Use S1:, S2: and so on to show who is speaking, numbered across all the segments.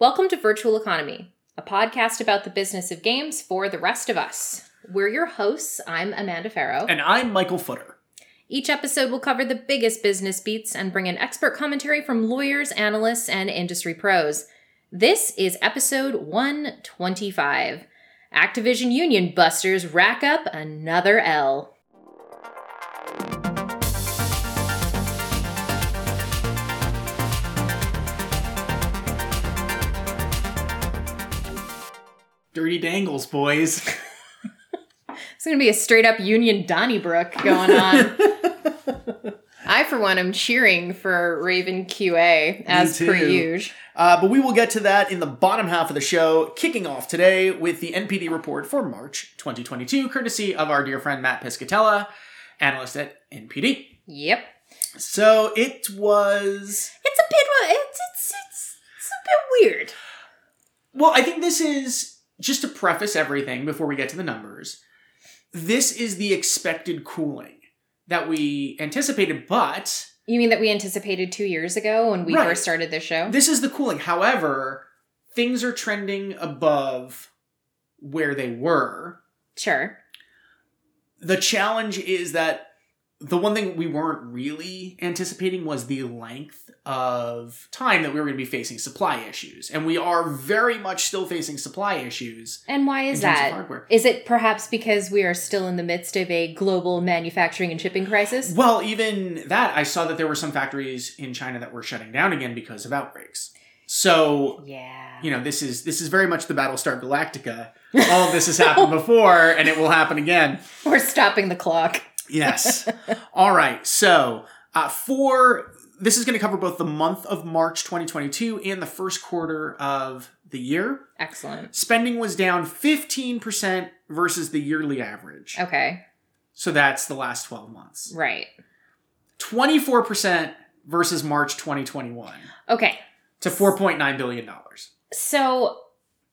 S1: Welcome to Virtual Economy, a podcast about the business of games for the rest of us. We're your hosts. I'm Amanda Farough.
S2: And I'm Michael Futter.
S1: Each episode will cover the biggest business beats and bring in expert commentary from lawyers, analysts, and industry pros. This is episode 125. Activision Union Busters rack up another L.
S2: Dirty Dangles, boys.
S1: It's going to be a straight up Union Donnybrook going on. I, for one, am cheering for Raven QA as per usual.
S2: Uh, but we will get to that in the bottom half of the show, kicking off today with the NPD report for March 2022, courtesy of our dear friend Matt Piscatella, analyst at NPD.
S1: Yep.
S2: So it was.
S1: It's a bit. It's it's it's, it's a bit weird.
S2: Well, I think this is just to preface everything before we get to the numbers. This is the expected cooling that we anticipated, but
S1: You mean that we anticipated two years ago when we
S2: Right.
S1: first started this show?
S2: This is the cooling. However, things are trending above where they were.
S1: Sure.
S2: The challenge is that the one thing we weren't really anticipating was the length of time that we were going to be facing supply issues. And we are very much still facing supply issues.
S1: And why is
S2: In terms of hardware.
S1: Is it perhaps because we are still in the midst of a global manufacturing and shipping crisis?
S2: Well, even that, I saw that there were some factories in China that were shutting down again because of outbreaks. So
S1: Yeah.
S2: you know this is this is very much the Battlestar Galactica. All of this has happened before, and it will happen again.
S1: We're stopping the clock.
S2: Yes. All right. So uh, for this is going to cover both the month of March 2022 and the first quarter of the year.
S1: Excellent.
S2: Spending was down 15% versus the yearly average.
S1: Okay.
S2: So that's the last 12 months.
S1: Right.
S2: 24% versus March 2021
S1: Okay.
S2: to 4.9 billion dollars.
S1: So,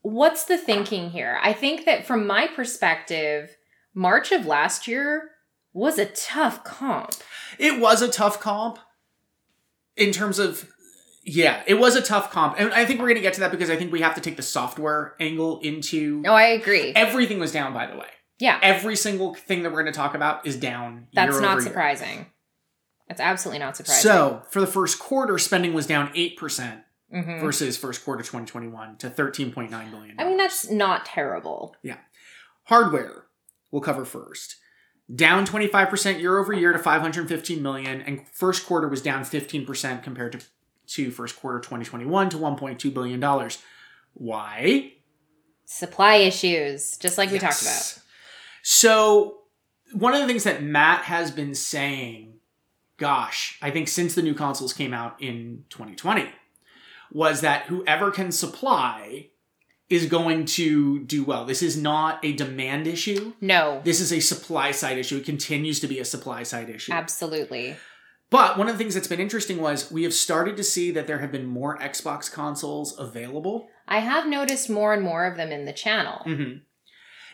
S1: what's the thinking here? I think that from my perspective, March of last year was a tough comp.
S2: It was a tough comp in terms of yeah, it was a tough comp. And I think we're going to get to that because I think we have to take the software angle into
S1: No, I agree.
S2: Everything was down, by the way.
S1: Yeah,
S2: Every single thing that we're going to talk about is down.
S1: that's not
S2: over year.
S1: surprising. That's absolutely not surprising.
S2: So for the first quarter, spending was down eight percent
S1: Mhm.
S2: versus first quarter 2021 to 13.9 billion.
S1: I mean, that's not terrible. Yeah.
S2: Hardware. We'll cover first. Down 25% year over year to 515 million, and first quarter was down 15% compared to, to first quarter 2021 to 1.2 billion dollars. Why?
S1: Supply issues, just like we talked about.
S2: So, one of the things that Matt has been saying, gosh, I think since the new consoles came out in 2020, was that whoever can supply is going to do well. This is not a demand issue.
S1: No,
S2: This is a supply side issue. It continues to be a supply side issue.
S1: absolutely.
S2: But one of the things that's been interesting was we have started to see that there have been more Xbox consoles available.
S1: I have noticed more and more of them in the channel.
S2: Mhm.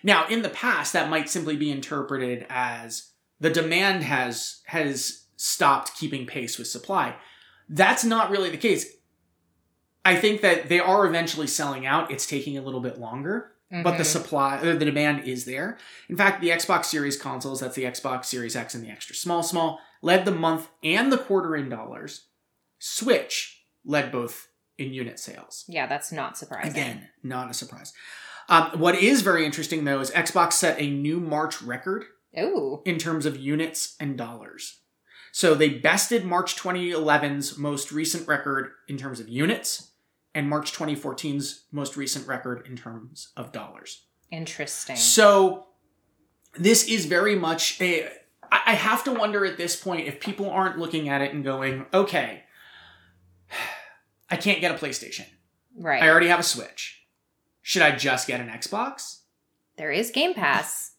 S2: Now, in the past, that might simply be interpreted as the demand has has stopped keeping pace with supply. That's not really the case. I think that they are eventually selling out. It's taking a little bit longer, but the
S1: Mhm.
S2: supply, or the demand is there. In fact, the Xbox Series consoles, that's the Xbox Series X and the Extra Small Small, led the month and the quarter in dollars. Switch led both in unit sales.
S1: yeah, that's not surprising.
S2: Again, not a surprise. Um, what is very interesting though is Xbox set a new March record
S1: Ooh,
S2: in terms of units and dollars. So they bested March 2011's most recent record in terms of units and March 2014's most recent record in terms of dollars.
S1: interesting.
S2: So this is very much a. I have to wonder at this point if people aren't looking at it and going, okay, I can't get a PlayStation.
S1: right.
S2: I already have a Switch. Should I just get an Xbox?
S1: there is Game Pass.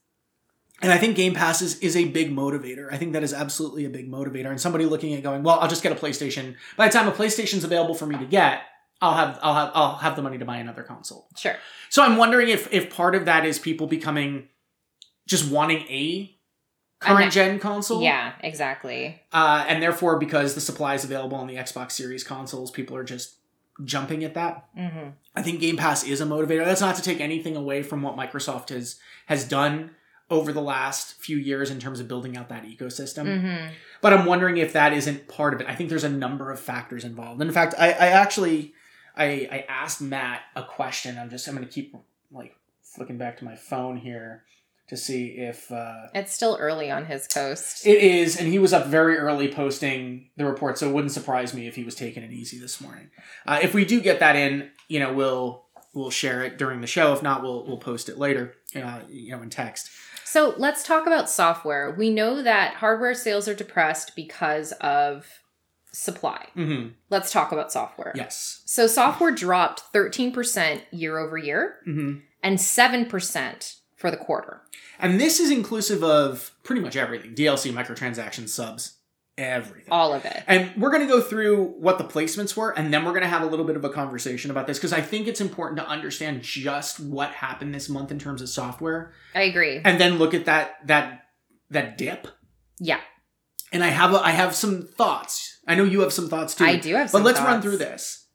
S2: And I think Game Pass is, is a big motivator. I think that is absolutely a big motivator. And somebody looking at going, well, I'll just get a PlayStation. By the time a PlayStation's available for me to get, I'll have I'll have I'll have the money to buy another console.
S1: Sure.
S2: So I'm wondering if if part of that is people becoming just wanting a current gen console.
S1: Yeah, exactly.
S2: Uh, and therefore, because the supply is available on the Xbox Series consoles, people are just jumping at that.
S1: Mm-hmm.
S2: I think Game Pass is a motivator. That's not to take anything away from what Microsoft has has done over the last few years in terms of building out that ecosystem.
S1: Mm-hmm.
S2: But I'm wondering if that isn't part of it. I think there's a number of factors involved. And in fact, I, I actually I, I asked Matt a question. I'm just I'm gonna keep like flicking back to my phone here to see if uh,
S1: It's still early on his coast.
S2: it is, and he was up very early posting the report, so it wouldn't surprise me if he was taking it easy this morning. Uh, if we do get that in, you know, we'll we'll share it during the show. If not, we'll we'll post it later, uh, you know, in text.
S1: So let's talk about software. We know that hardware sales are depressed because of supply.
S2: Mm-hmm.
S1: Let's talk about software.
S2: Yes.
S1: So software dropped 13% year over year
S2: Mm-hmm.
S1: and 7% for the quarter.
S2: And this is inclusive of pretty much everything: DLC, microtransactions, subs, everything.
S1: All of it.
S2: And we're going to go through what the placements were, and then we're going to have a little bit of a conversation about this because I think it's important to understand just what happened this month in terms of software,
S1: I agree.
S2: and then look at that that that dip.
S1: Yeah,
S2: And I have a, I have some thoughts. I know you have some thoughts too.
S1: I do have
S2: But let's run through this.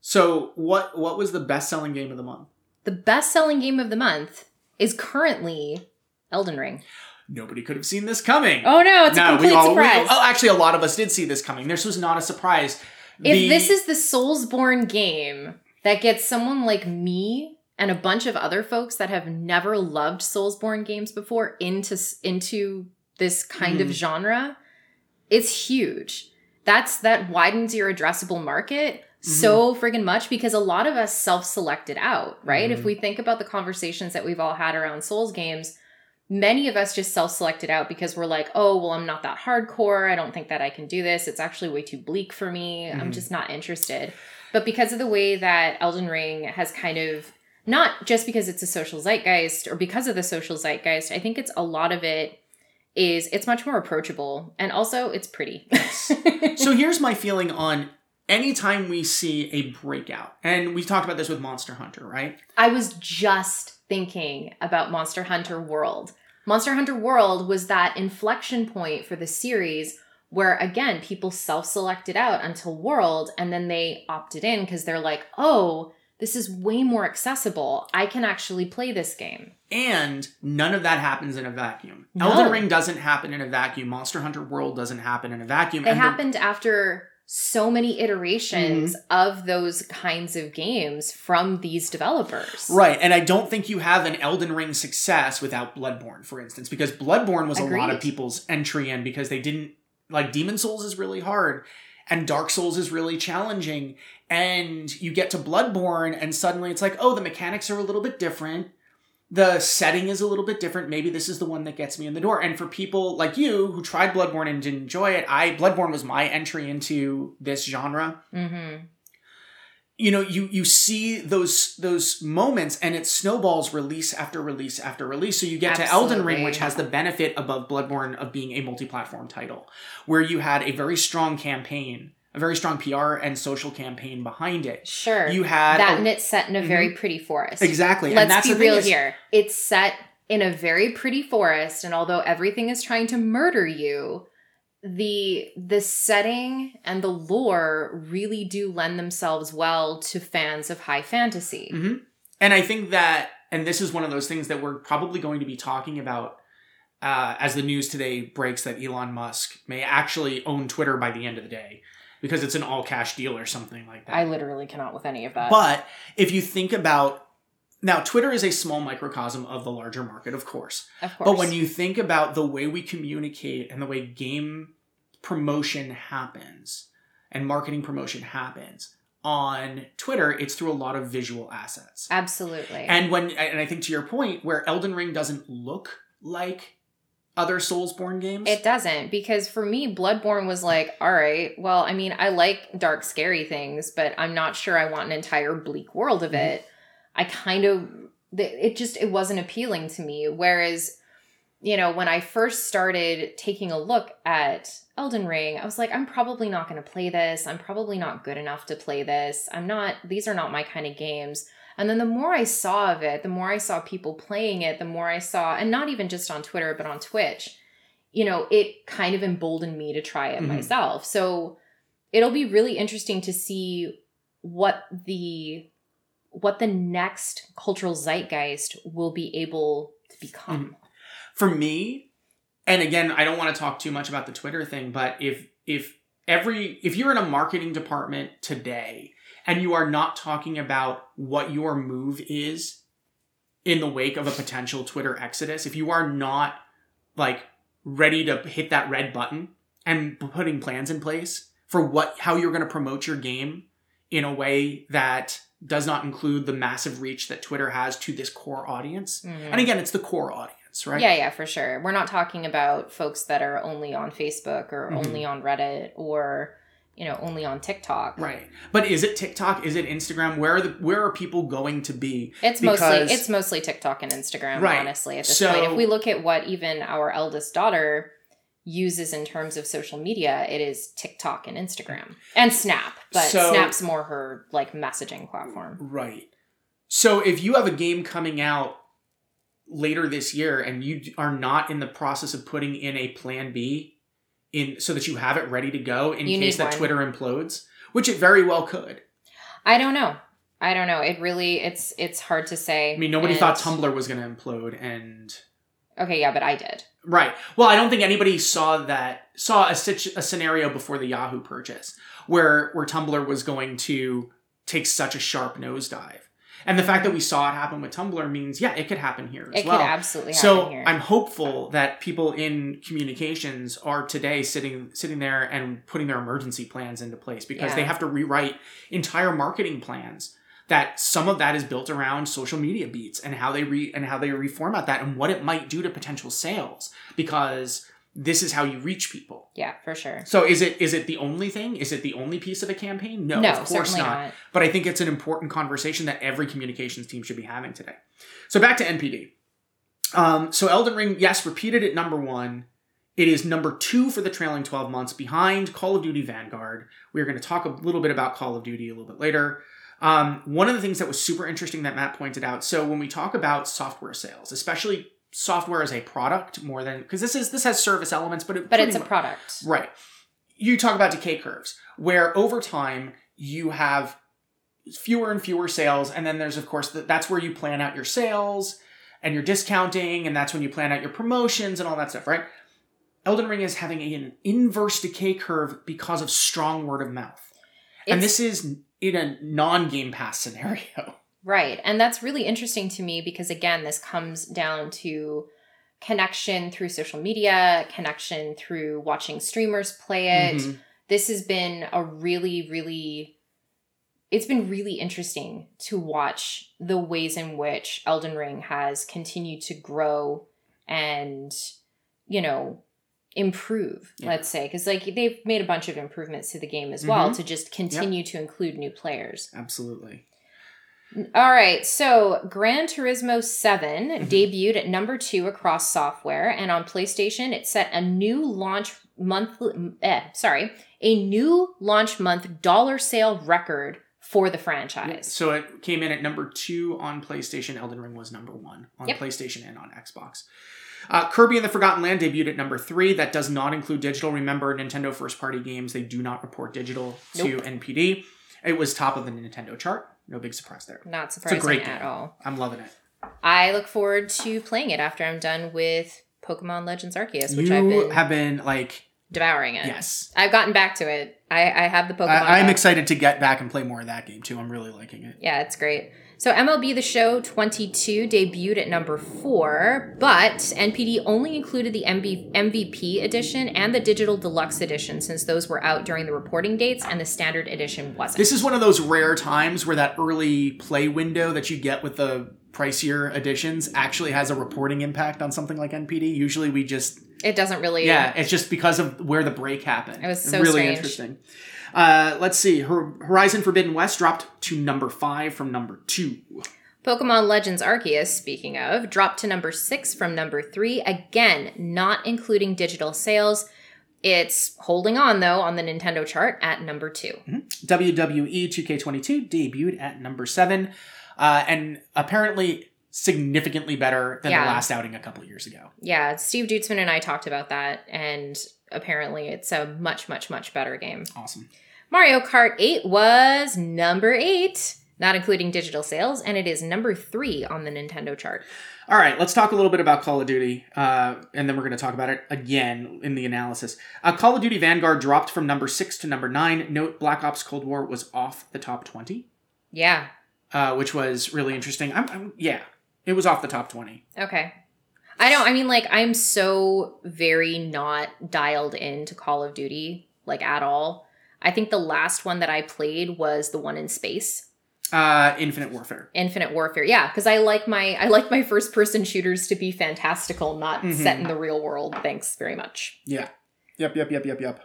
S2: So what what was the best selling game of the month?
S1: The best selling game of the month is currently Elden Ring.
S2: Nobody could have seen this coming.
S1: Oh no, it's a complete
S2: all-
S1: surprise.
S2: oh, actually, a lot of us did see this coming. This was not a surprise.
S1: if
S2: The-
S1: this is the Soulsborne game that gets someone like me and a bunch of other folks that have never loved Soulsborne games before into into this kind of
S2: Mhm.
S1: genre, it's huge. That's that widens your addressable market
S2: Mm-hmm.
S1: so friggin' much because a lot of us self-selected out, right?
S2: Mhm.
S1: If we think about the conversations that we've all had around Souls games, many of us just self-selected out because we're like, oh, well, I'm not that hardcore. I don't think that I can do this. It's actually way too bleak for me. I'm
S2: Mhm.
S1: just not interested. But because of the way that Elden Ring has kind of not just because it's a social zeitgeist or because of the social zeitgeist, I think it's a lot of it is it's much more approachable and also it's pretty.
S2: so here's my feeling on anytime we see a breakout, and we talked about this with Monster Hunter, right?
S1: I was just thinking about Monster Hunter World. Monster Hunter World was that inflection point for the series where, again, people self selected out until World and then they opted in because they're like, oh, this is way more accessible. I can actually play this game.
S2: And none of that happens in a vacuum.
S1: No.
S2: Elden Ring doesn't happen in a vacuum. Monster Hunter World doesn't happen in a vacuum.
S1: It
S2: And the-
S1: happened after so many iterations mm-hmm. of those kinds of games from these developers.
S2: Right, and I don't think you have an Elden Ring success without Bloodborne, for instance, because Bloodborne was a lot of people's entry in because they didn't like Demon Souls is really hard and Dark Souls is really challenging and you get to Bloodborne and suddenly it's like, "Oh, the mechanics are a little bit different. The setting is a little bit different. Maybe this is the one that gets me in the door." And for people like you who tried Bloodborne and didn't enjoy it, I Bloodborne was my entry into this genre
S1: Mm-hmm.
S2: you know you you see those those moments and it snowballs release after release after release so you get to elden ring which has the benefit above bloodborne of being a multi-platform title where you had a very strong campaign a very strong pr and social campaign behind it
S1: Sure.
S2: you had
S1: that
S2: a-
S1: and it's set in a very pretty forest.
S2: exactly
S1: Let's
S2: that's
S1: be real
S2: is-
S1: here. It's set in a very pretty forest, and although everything is trying to murder you, the the setting and the lore really do lend themselves well to fans of high fantasy.
S2: Mhm. And I think that, and this is one of those things that we're probably going to be talking about uh, as the news today breaks that Elon Musk may actually own Twitter by the end of the day because it's an all cash deal or something like that.
S1: I literally cannot with any of that.
S2: But if you think about now, Twitter is a small microcosm of the larger market, of course.
S1: of course.
S2: But when you think about the way we communicate and the way game promotion happens and marketing promotion happens on Twitter, it's through a lot of visual assets.
S1: Absolutely.
S2: And when and I think to your point, where Elden Ring doesn't look like other Soulsborne games,
S1: It doesn't because for me, Bloodborne was like, all right, well, I mean, I like dark, scary things, but I'm not sure I want an entire bleak world of
S2: Mhm.
S1: it. I kind of, it just, it wasn't appealing to me. Whereas, you know, when I first started taking a look at Elden Ring, I was like, I'm probably not going to play this. I'm probably not good enough to play this. I'm not, these are not my kind of games. And then the more I saw of it, the more I saw people playing it, the more I saw, and not even just on Twitter, but on Twitch, you know, it kind of emboldened me to try it
S2: Mhm.
S1: myself. So it'll be really interesting to see what the what the next cultural zeitgeist will be able to become.
S2: For me, and again, I don't want to talk too much about the Twitter thing, but if if every if you're in a marketing department today and you are not talking about what your move is in the wake of a potential Twitter exodus, if you are not like ready to hit that red button and putting plans in place for what how you're going to promote your game in a way that does not include the massive reach that Twitter has to this core audience.
S1: Mhm.
S2: And again, it's the core audience, right?
S1: Yeah, yeah, for sure. We're not talking about folks that are only on Facebook or
S2: Mhm.
S1: only on Reddit or you know only on TikTok.
S2: Right. But is it TikTok? Is it Instagram? Where are the where are people going to be?
S1: It's
S2: Because-
S1: mostly it's mostly TikTok and Instagram,
S2: Right.
S1: honestly, at this
S2: So-
S1: point. If we look at what even our eldest daughter uses in terms of social media, it is TikTok and Instagram. And Snap. But
S2: So-
S1: Snap's more her like messaging platform.
S2: Right. So if you have a game coming out later this year and you are not in the process of putting in a plan B in so that you have it ready to go in
S1: You
S2: case that
S1: one.
S2: Twitter implodes, which it very well could.
S1: I don't know. I don't know. It really it's it's hard to say.
S2: I mean, nobody
S1: And-
S2: thought Tumblr was going to implode and
S1: Okay, yeah, but I did.
S2: Right. Well, I don't think anybody saw that saw a, a scenario before the Yahoo purchase where where Tumblr was going to take such a sharp nosedive. And the fact that we saw it happen with Tumblr means, yeah, it could happen here as
S1: It
S2: well.
S1: could absolutely happen
S2: so
S1: here.
S2: I'm hopeful that people in communications are today sitting sitting there and putting their emergency plans into place because
S1: Yeah.
S2: they have to rewrite entire marketing plans. That some of that is built around social media beats and how they re and how they reformat that and what it might do to potential sales because this is how you reach people.
S1: yeah, for sure.
S2: So is it is it the only thing? Is it the only piece of a campaign? No,
S1: No,
S2: of course not.
S1: not.
S2: But I think it's an important conversation that every communications team should be having today. So back to NPD. Um, so Elden Ring, yes, repeated at number one. It is number two for the trailing 12 months behind Call of Duty Vanguard. We're going to talk a little bit about Call of Duty a little bit later. Um, one of the things that was super interesting that Matt pointed out. So when we talk about software sales, especially software as a product, more than because this is this has service elements, but it
S1: But it's a
S2: mu-
S1: product.
S2: Right. You talk about decay curves, where over time you have fewer and fewer sales, and then there's of course the, that's where you plan out your sales and your discounting, and that's when you plan out your promotions and all that stuff, right? Elden Ring is having an inverse decay curve because of strong word of mouth, and this is in a non-Game Pass scenario.
S1: Right. And that's really interesting to me because, again, this comes down to connection through social media, connection through watching streamers play it.
S2: Mhm.
S1: This has been a really, really. It's been really interesting to watch the ways in which Elden Ring has continued to grow and, you know, improve,
S2: Yeah.
S1: let's say. Because, like, they've made a bunch of improvements to the game as well
S2: Mhm.
S1: to just continue to include new players.
S2: Absolutely.
S1: All right, so Gran Turismo 7
S2: Mhm.
S1: debuted at number two across software, and on PlayStation, it set a new launch month. Eh, sorry, a new launch month dollar sale record for the franchise.
S2: So it came in at number two on PlayStation. Elden Ring was number one on
S1: Yep.
S2: PlayStation and on Xbox. Uh, Kirby and the Forgotten Land debuted at number three. That does not include digital. Remember, Nintendo first party games, they do not report digital to NPD. It was top of the Nintendo chart. No big surprise there.
S1: Not surprising
S2: great
S1: at all.
S2: I'm loving it.
S1: I look forward to playing it after I'm done with Pokemon Legends Arceus, which
S2: you
S1: I've been
S2: have been like,
S1: devouring it.
S2: yes.
S1: I've gotten back to it. I, I have the Pokemon.
S2: I, I'm excited to get back and play more of that game too. I'm really liking it.
S1: Yeah, it's great. So MLB The Show 22 debuted at number four, but NPD only included the MB- MVP edition and the digital deluxe edition since those were out during the reporting dates and the standard edition wasn't.
S2: This is one of those rare times where that early play window that you get with the pricier editions actually has a reporting impact on something like NPD. Usually we just
S1: it doesn't really.
S2: yeah, it's just because of where the break happened.
S1: It was so
S2: really
S1: strange.
S2: interesting. Uh, let's see. Hor- Horizon Forbidden West dropped to number five from number two.
S1: Pokemon Legends Arceus, speaking of, dropped to number six from number three, again, not including digital sales. It's holding on though on the Nintendo chart at number two.
S2: WWE 2K22 debuted at number seven, uh, and apparently significantly better than
S1: Yeah.
S2: the last outing a couple years ago.
S1: Yeah, Steve Dutzman and I talked about that, and apparently it's a much, much, much better game.
S2: Awesome.
S1: Mario Kart 8 was number 8, not including digital sales, and it is number 3 on the Nintendo chart.
S2: All right, let's talk a little bit about Call of Duty, uh, and then we're going to talk about it again in the analysis. Uh, Call of Duty Vanguard dropped from number six to number nine. Note Black Ops Cold War was off the top 20,
S1: Yeah.
S2: uh, which was really interesting. I'm, I'm, yeah, it was off the top 20.
S1: Okay. I don't I mean like I'm so very not dialed into Call of Duty like at all. I think the last one that I played was the one in space.
S2: Uh, Infinite Warfare.
S1: Infinite Warfare. Yeah, because I like my I like my first person shooters to be fantastical, not
S2: Mhm.
S1: set in the real world. Thanks very much.
S2: Yeah. Yep, yep, yep, yep, yep.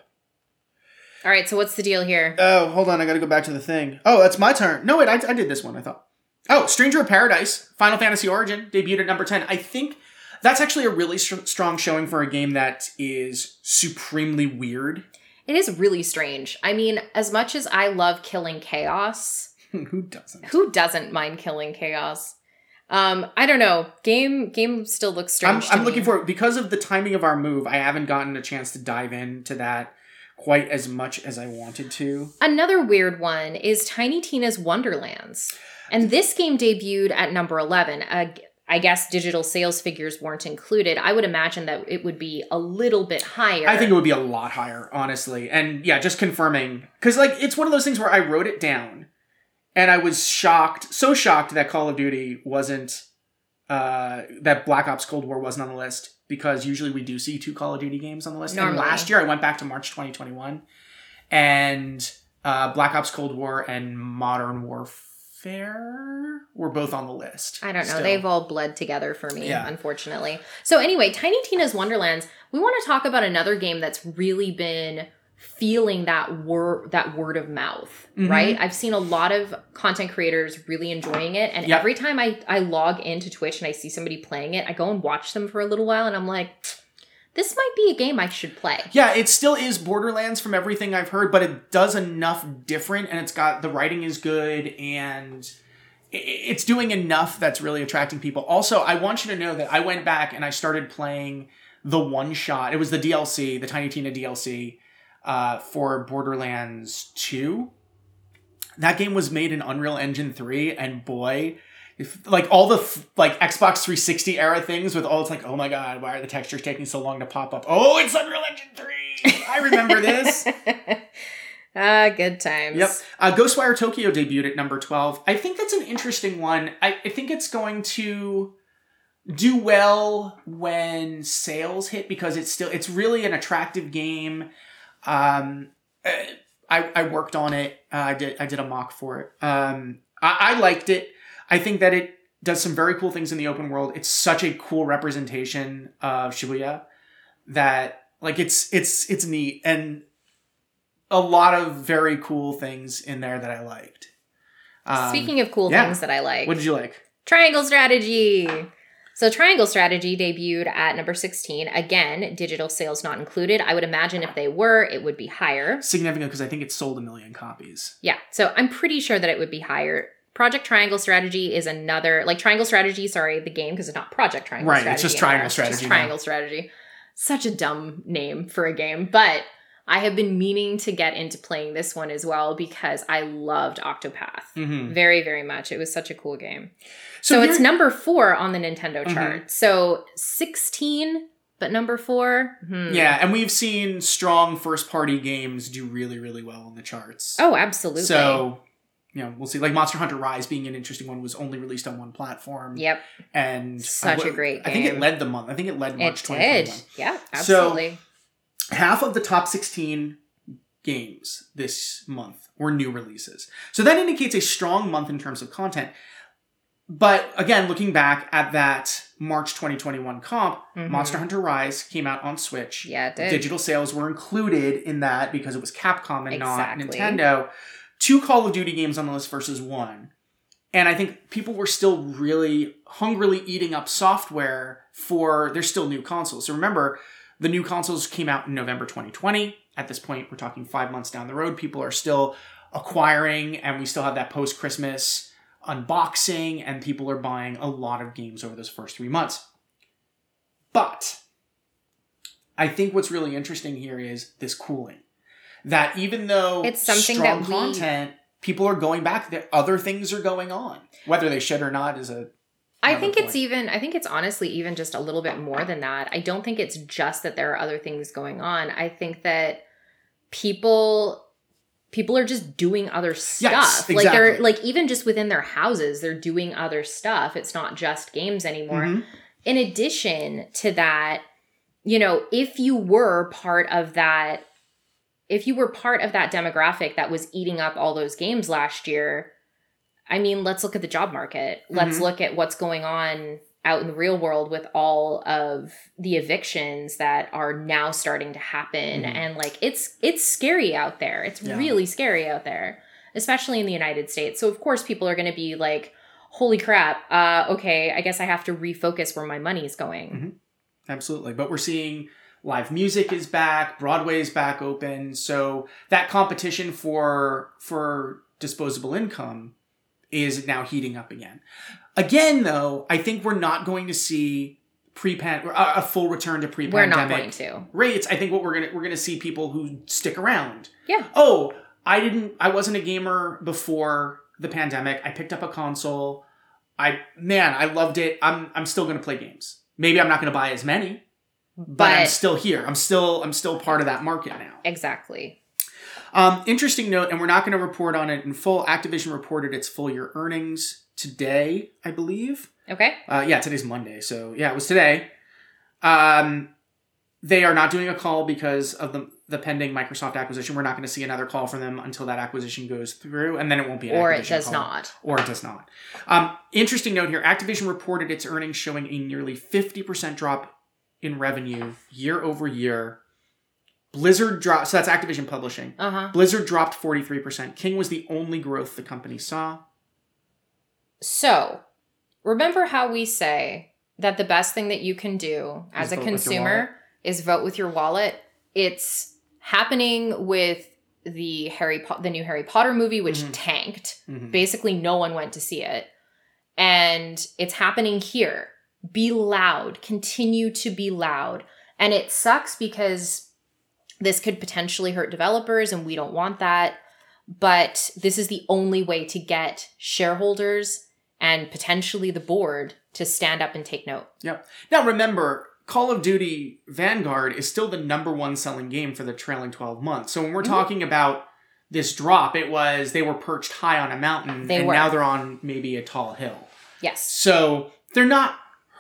S1: All right, so what's the deal here?
S2: Oh, hold on. I got to go back to the thing. Oh, that's my turn. No, wait. I, I did this one, I thought. Oh, Stranger of Paradise, Final Fantasy Origin, debuted at number 10. I think that's actually a really str- strong showing for a game that is supremely weird.
S1: It is really strange. I mean, as much as I love killing chaos,
S2: Who doesn't?
S1: who doesn't mind killing chaos? Um, I don't know. Game game still looks
S2: I'm,
S1: strange.
S2: I'm
S1: me.
S2: looking for because of the timing of our move. I haven't gotten a chance to dive into that quite as much as I wanted to.
S1: Another weird one is Tiny Tina's Wonderlands. And this game debuted at number 11. Uh, I guess digital sales figures weren't included. I would imagine that it would be a little bit higher.
S2: I think it would be a lot higher, honestly. And yeah, just confirming because like it's one of those things where I wrote it down, and I was shocked, so shocked that Call of Duty wasn't, uh, that Black Ops Cold War wasn't on the list because usually we do see two Call of Duty games on the list. And last year I went back to March 2021, and uh, Black Ops Cold War and Modern Warfare were both on the list.
S1: I don't know. They've all bled together for me,
S2: Yeah.
S1: unfortunately. So anyway, Tiny Tina's Wonderlands. We want to talk about another game that's really been feeling that word that word of mouth,
S2: Mhm.
S1: right? I've seen a lot of content creators really enjoying it, and
S2: Yep.
S1: every time I I log into Twitch and I see somebody playing it, I go and watch them for a little while, and I'm like, this might be a game I should play.
S2: Yeah, it still is Borderlands from everything I've heard, but it does enough different, and it's got the writing is good, and it's doing enough that's really attracting people. Also, I want you to know that I went back and I started playing the one shot. It was the DLC, the Tiny Tina DLC uh, for Borderlands Two. That game was made in Unreal Engine three, and boy. If, like all the f- like Xbox 360 era things with all it's like oh my god why are the textures taking so long to pop up oh it's Unreal Engine 3 I remember this
S1: ah, good times.
S2: Yep. Uh, Ghostwire Tokyo debuted at number 12. I think that's an interesting one. I, I think it's going to do well when sales hit because it's still it's really an attractive game. Um, uh, I, I worked on it. Uh, I did I did a mock for it. Um, I, I liked it. I think that it does some very cool things in the open world. It's such a cool representation of Shibuya that like it's it's it's neat and a lot of very cool things in there that I liked. Um,
S1: Speaking of cool
S2: yeah.
S1: things that I like,
S2: what did you like?
S1: Triangle Strategy. So Triangle Strategy debuted at number 16. Again, digital sales not included. I would imagine if they were, it would be higher.
S2: Significant because I think it sold a million copies.
S1: Yeah. So I'm pretty sure that it would be higher. Project Triangle Strategy is another like Triangle Strategy, sorry, the game because it's not Project Triangle
S2: Right,
S1: Strategy.
S2: it's just
S1: anymore.
S2: Triangle
S1: It's
S2: Strategy
S1: Just
S2: now.
S1: Triangle Strategy. Such a dumb name for a game, but I have been meaning to get into playing this one as well because I loved Octopath.
S2: Mm-hmm.
S1: Very, very much. It was such a cool game. So, it's number four on the Nintendo
S2: Mhm.
S1: chart. So 16, but number four? Hmm.
S2: yeah, and we've seen strong first party games do really really well on the charts.
S1: Oh, absolutely.
S2: So, you know, we'll see. Like Monster Hunter Rise being an interesting one was only released on one platform.
S1: yep,
S2: And
S1: Such
S2: I
S1: a great
S2: I think it led the month. I think it led March
S1: it did.
S2: 2021.
S1: Yeah,
S2: So-
S1: absolutely.
S2: half of the top 16 games this month were new releases. So that indicates a strong month in terms of content. But again, looking back at that March 2021 comp,
S1: Mhm.
S2: Monster Hunter Rise came out on Switch.
S1: yeah, it did.
S2: Digital sales were included in that because it was Capcom and
S1: Exactly.
S2: not Nintendo. Two Call of Duty games on the list versus one. And I think people were still really hungrily eating up software for there's still new consoles. So remember, the new consoles came out in November 2020. At this point, we're talking five months down the road. People are still acquiring, and we still have that post Christmas unboxing, and people are buying a lot of games over those first three months. But I think what's really interesting here is this cooling. That even though
S1: It's something
S2: strong
S1: that we-
S2: content, people are going back. That other things are going on, whether they should or not is a.
S1: I think
S2: point.
S1: it's even I think it's honestly even just a little bit more than that. I don't think it's just that there are other things going on. I think that people people are just doing other stuff.
S2: Yes,
S1: Like they're like even just within their houses, they're doing other stuff. It's not just games anymore.
S2: Mhm.
S1: In addition to that, you know, if you were part of that if you were part of that demographic that was eating up all those games last year, I mean, let's look at the job market. Let's
S2: Mhm.
S1: look at what's going on out in the real world with all of the evictions that are now starting to happen
S2: Mhm.
S1: and like it's it's scary out there. It's
S2: Yeah.
S1: really scary out there, especially in the United States. So of course people are going to be like holy crap. Uh okay, I guess I have to refocus where my money's going.
S2: Mhm. Absolutely. But we're seeing live music is back, Broadway is back open. So that competition for for disposable income is now heating up again. Again, though, I think we're not going to see pre-pan a a full return to
S1: We're
S2: pre-pandemic
S1: not going to.
S2: rates. I think what we're gonna we're gonna see people who stick around.
S1: Yeah.
S2: Oh, I didn't. I wasn't a gamer before the pandemic. I picked up a console. I man, I loved it. I'm I'm still gonna play games. Maybe I'm not gonna buy as many, but, I'm still here. I'm still I'm still part of that market now.
S1: exactly.
S2: Um, interesting note, and we're not going to report on it in full. Activision reported its full year earnings today, I believe.
S1: Okay.
S2: Uh, yeah, today's Monday, so yeah, it was today. Um, they are not doing a call because of the the pending Microsoft acquisition. We're not going to see another call from them until that acquisition goes through, and then it won't be. An
S1: Or it does
S2: call.
S1: not.
S2: Or it does not. Um, interesting note here: Activision reported its earnings showing a nearly fifty percent drop in revenue year over year. Blizzard dropped. So that's Activision Publishing.
S1: Uh huh.
S2: Blizzard dropped forty three percent. King was the only growth the company saw.
S1: So, remember how we say that the best thing that you can do as
S2: Is
S1: a
S2: vote with your wallet.
S1: consumer is vote with your wallet? It's happening with the Harry po- the new Harry Potter movie which
S2: Mhm.
S1: tanked.
S2: Mhm.
S1: Basically no one went to see it. And it's happening here. Be loud, continue to be loud. And it sucks because this could potentially hurt developers and we don't want that but this is the only way to get shareholders and potentially the board to stand up and take note. Yep.
S2: Now remember, Call of Duty Vanguard is still the number one selling game for the trailing 12 months. So when we're
S1: Mhm.
S2: talking about this drop, it was they were perched high on a mountain
S1: They
S2: and
S1: were.
S2: now they're on maybe a tall hill.
S1: Yes.
S2: So they're not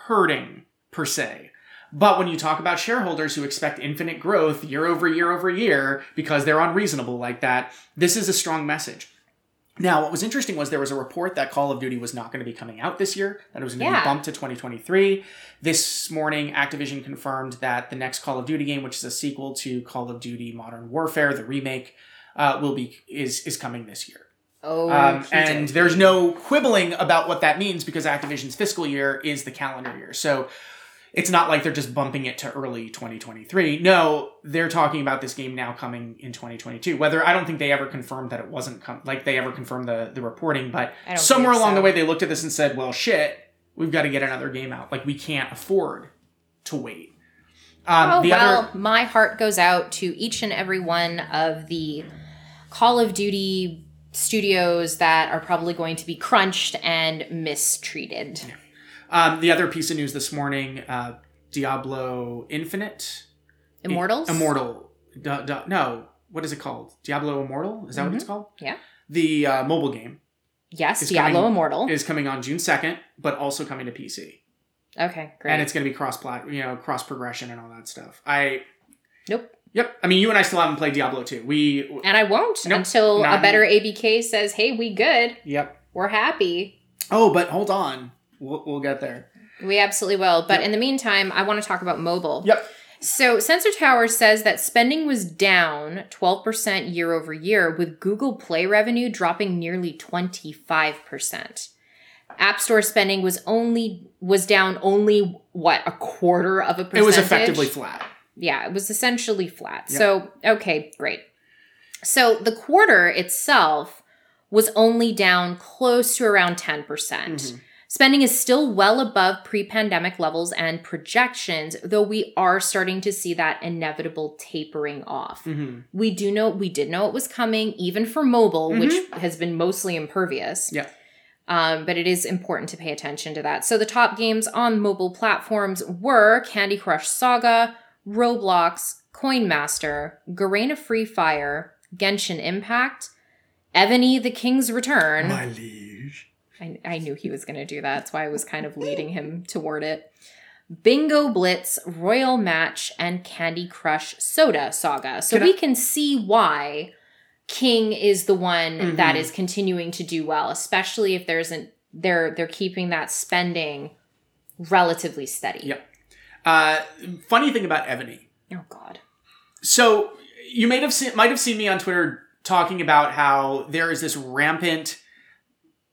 S2: hurting per se. But when you talk about shareholders who expect infinite growth year over year over year because they're unreasonable like that, this is a strong message. Now, what was interesting was there was a report that Call of Duty was not going to be coming out this year, that it was going to
S1: Yeah.
S2: be bumped to 2023. This morning, Activision confirmed that the next Call of Duty game, which is a sequel to Call of Duty Modern Warfare, the remake, uh, will be is is coming this year.
S1: Oh,
S2: Um, and there's no quibbling about what that means because Activision's fiscal year is the calendar year. So it's not like they're just bumping it to early 2023. No, they're talking about this game now coming in 2022. Whether I don't think they ever confirmed that it wasn't com- like they ever confirmed the the reporting, but somewhere along
S1: so.
S2: the way they looked at this and said, "Well, shit, we've got to get another game out. Like we can't afford to wait." Um,
S1: oh
S2: the
S1: well,
S2: other
S1: my heart goes out to each and every one of the Call of Duty studios that are probably going to be crunched and mistreated.
S2: um, the other piece of news this morning, uh, Diablo Infinite.
S1: Immortals?
S2: Immortal. No, what is it called? Diablo Immortal? Is that what it's called?
S1: Mm-hmm. Yeah.
S2: The uh, mobile game
S1: Yes, Diablo
S2: coming-
S1: Immortal.
S2: is coming on June 2nd, but also coming to PC.
S1: okay, great.
S2: And it's going to be cross plat, you know, cross progression and all that stuff. I
S1: nope.
S2: Yep. I mean, you and I still haven't played Diablo 2. We
S1: And I won't
S2: Nope,
S1: until a better ABK says, "Hey, we good.
S2: Yep.
S1: We're happy."
S2: Oh, but hold on. We'll, we'll get there.
S1: We absolutely will. But
S2: Yep.
S1: in the meantime, I want to talk about mobile.
S2: Yep.
S1: So, Sensor Tower says that spending was down 12% year over year, with Google Play revenue dropping nearly 25%. App Store spending was only was down only what a quarter of a percentage.
S2: It was effectively flat.
S1: Yeah, it was essentially flat.
S2: Yep.
S1: So, okay, great. So the quarter itself was only down close to around 10%. percent
S2: Mhm.
S1: Spending is still well above pre pandemic levels and projections, though we are starting to see that inevitable tapering off.
S2: Mm-hmm.
S1: We do know, we did know it was coming, even for mobile, which has been mostly impervious.
S2: Yeah.
S1: Um, but it is important to pay attention to that. So the top games on mobile platforms were Candy Crush Saga, Roblox, Coin Master, Garena Free Fire, Genshin Impact, Evony the King's Return.
S2: My liege.
S1: I, I knew he was going to do that. That's why I was kind of leading him toward it. Bingo Blitz, Royal Match, and Candy Crush Soda Saga. So
S2: Can I-
S1: we can see why King is the one that
S2: Mhm.
S1: is continuing to do well, especially if there's an they're they're keeping that spending relatively steady.
S2: Yep. Uh, funny thing about Evony.
S1: Oh God.
S2: So you might have seen might have seen me on Twitter talking about how there is this rampant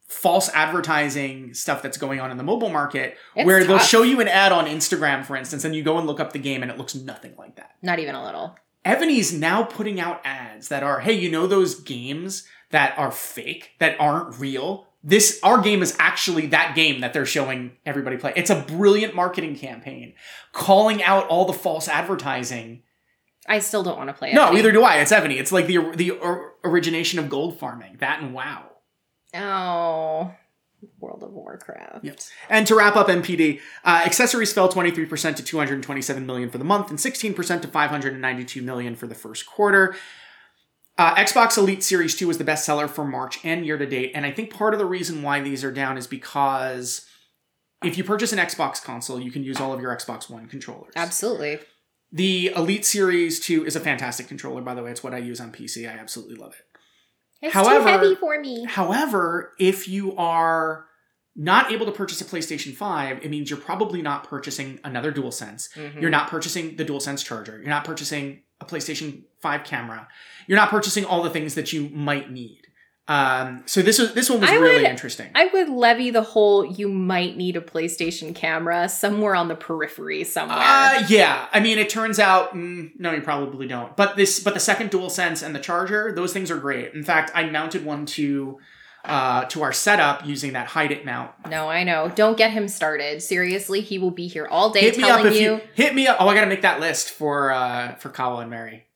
S2: false advertising stuff that's going on in the mobile market
S1: It's
S2: where they'll show you an ad on Instagram for instance and you go and look up the game and it looks nothing like that.
S1: Not even a little.
S2: Evony's now putting out ads that are, hey, you know those games that are fake, that aren't real? This our game is actually that game that they're showing everybody play. It's a brilliant marketing campaign, calling out all the false advertising.
S1: I still don't want to play it.
S2: No, neither do I. It's Evony. It's like the the or- origination of gold farming. That and WoW.
S1: Oh. World of Warcraft.
S2: Yep. And to wrap up NPD, uh, accessories fell 23% to 227 million for the month and 16% to 592 million for the first quarter. Uh, Xbox Elite Series 2 was the best seller for March and year to date. And I think part of the reason why these are down is because if you purchase an Xbox console, you can use all of your Xbox One controllers.
S1: Absolutely.
S2: The Elite Series 2 is a fantastic controller, by the way. It's what I use on PC. I absolutely love it.
S1: It's
S2: However-
S1: too heavy for me.
S2: However, if you are not able to purchase a PlayStation 5, it means you're probably not purchasing another DualSense.
S1: Mhm.
S2: You're not purchasing the DualSense charger. You're not purchasing a PlayStation 5 camera. You're not purchasing all the things that you might need. Um, so this was this one was
S1: I
S2: really
S1: would-
S2: interesting.
S1: I would levy the whole you might need a PlayStation camera somewhere on the periphery somewhere.
S2: Uh, yeah, I mean, it turns out mm, no, you probably don't. But this, but the second DualSense and the charger, those things are great. In fact, I mounted one to uh, to our setup using that hide it mount.
S1: no, I know. Don't get him started. Seriously, he will be here all day
S2: hit me up
S1: telling
S2: if
S1: you.
S2: you hit me up. Oh, I gotta make that list for uh for Kawa and Mary.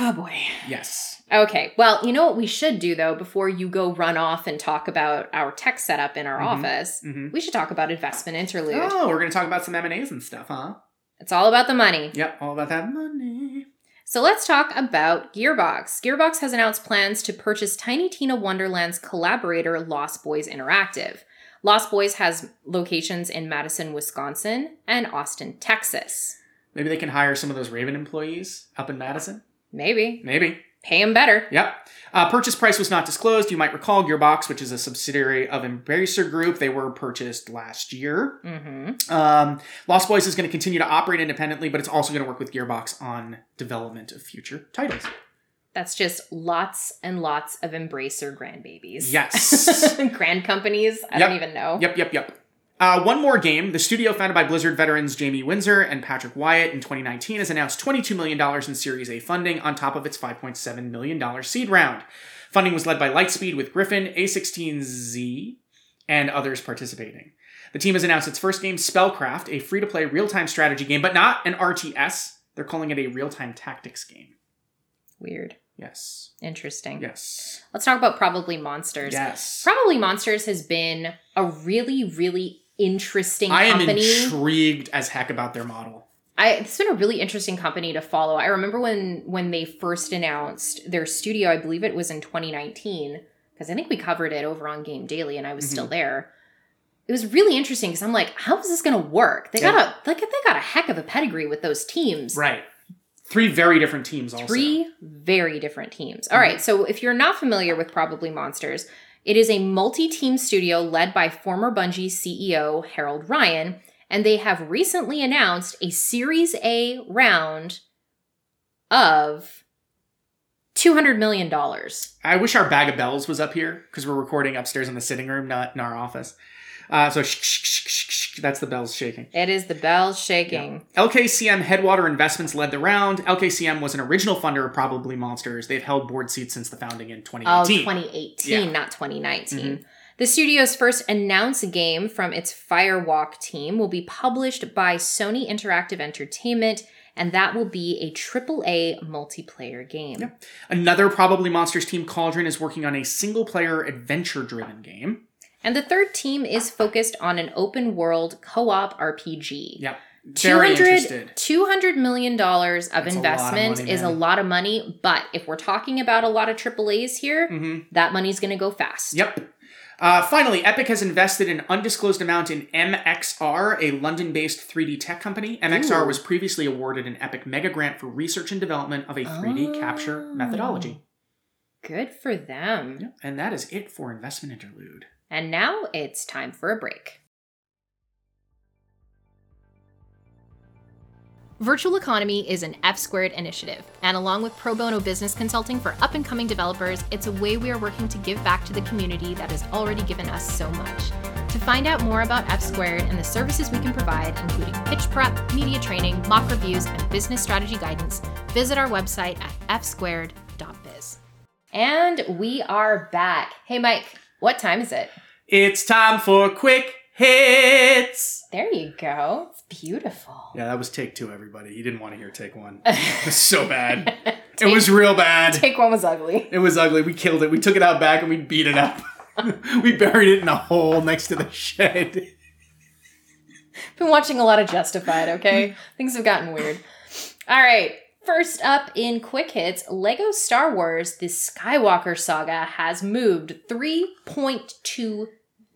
S1: Oh boy.
S2: Yes.
S1: Okay. Well, you know what we should do though before you go run off and talk about our tech setup in our
S2: Mhm.
S1: office?
S2: hmm
S1: We should talk about investment interlude.
S2: Oh, we're gonna talk about some M and A's and stuff, huh?
S1: It's all about the money.
S2: Yep, all about that money.
S1: So let's talk about Gearbox. Gearbox has announced plans to purchase Tiny Tina Wonderland's collaborator Lost Boys Interactive. Lost Boys has locations in Madison, Wisconsin and Austin, Texas.
S2: Maybe they can hire some of those Raven employees up in Madison.
S1: Maybe.
S2: Maybe.
S1: Pay him better.
S2: Yep. Uh, purchase price was not disclosed. You might recall Gearbox, which is a subsidiary of Embracer Group. They were purchased last year.
S1: Mm-hmm.
S2: Um, Lost Boys is going to continue to operate independently, but it's also going to work with Gearbox on development of future titles.
S1: That's just lots and lots of Embracer grandbabies.
S2: Yes.
S1: Grand companies. I
S2: Yep.
S1: don't even know.
S2: Yep, yep, yep. Uh, one more game. The studio founded by Blizzard veterans Jamie Winsor and Patrick Wyatt in 2019 has announced $22 million in Series A funding on top of its $5.7 million seed round. Funding was led by Lightspeed with Griffin, A16Z, and others participating. The team has announced its first game, Spellcraft, a free to play real time strategy game, but not an RTS. They're calling it a real time tactics game.
S1: Weird.
S2: Yes.
S1: Interesting.
S2: Yes.
S1: Let's talk about Probably Monsters.
S2: Yes.
S1: Probably Monsters has been a really, really interesting
S2: I am
S1: company.
S2: intrigued as heck about their model.
S1: I, it's been a really interesting company to follow. I remember when when they first announced their studio. I believe it was in 2019 because I think we covered it over on Game Daily, and I was still
S2: Mhm.
S1: there. It was really interesting because I'm like, how is this going to work? They
S2: Yeah.
S1: got a like they got a heck of a pedigree with those teams.
S2: Right. Three very different teams also.
S1: Three very different teams. All
S2: Mhm.
S1: right, so if you're not familiar with Probably Monsters, it is a multi team studio led by former Bungie CEO Harold Ryan, and they have recently announced a Series A round of $200 million.
S2: I wish our bag of bells was up here because we're recording upstairs in the sitting room, not in our office. Uh, so sh- sh- sh- that's the bells shaking.
S1: It is the bells shaking.
S2: LKCM Headwater Investments led the round. LKCM was an original funder of Probably Monsters. They've held board seats since the founding in
S1: Oh,
S2: 2018.
S1: 2018,
S2: Yeah.
S1: not 2019. Mm-hmm. The studio's first announced game from its Firewalk team will be published by Sony Interactive Entertainment, and that will be a AAA multiplayer game.
S2: Yep. Another probably Monsters team, Cauldron, is working on a single player adventure driven game.
S1: And the third team is focused on an open world co op RPG.
S2: Yep. Very
S1: 200
S2: interested.
S1: $200 million of
S2: That's a of
S1: investment
S2: money,
S1: is a lot of money, but if we're talking about a lot of AAAs here,
S2: hmm
S1: that money's going to go fast.
S2: Yep. Uh, finally, Epic has invested an undisclosed amount in MXR, a London based 3D tech company. MXR
S1: Ooh.
S2: was previously awarded an Epic mega grant for research and development of a 3D capture
S1: Oh.
S2: methodology.
S1: Good for them.
S2: Yep. And that is it for Investment Interlude.
S1: And now it's time for a break. Virtual Economy is an F squared initiative, and along with pro bono business consulting for up and coming developers, it's a way we are working to give back to the community that has already given us so much. To find out more about F squared and the services we can provide, including pitch prep, media training, mock reviews, and business strategy guidance, visit our website at fsquared.biz. And we are back. Hey, Mike, what time is it?
S2: It's time for quick hits.
S1: There you go. It's beautiful.
S2: Yeah, that was take two, everybody. You didn't want to hear take one. It was so bad. it was real bad.
S1: Take one was ugly.
S2: It was ugly. We killed it. We took it out back and we beat it up. we buried it in a hole next to the shed.
S1: Been watching a lot of Justified, okay? Things have gotten weird. All right. First up in quick hits, Lego Star Wars The Skywalker Saga has moved 3.2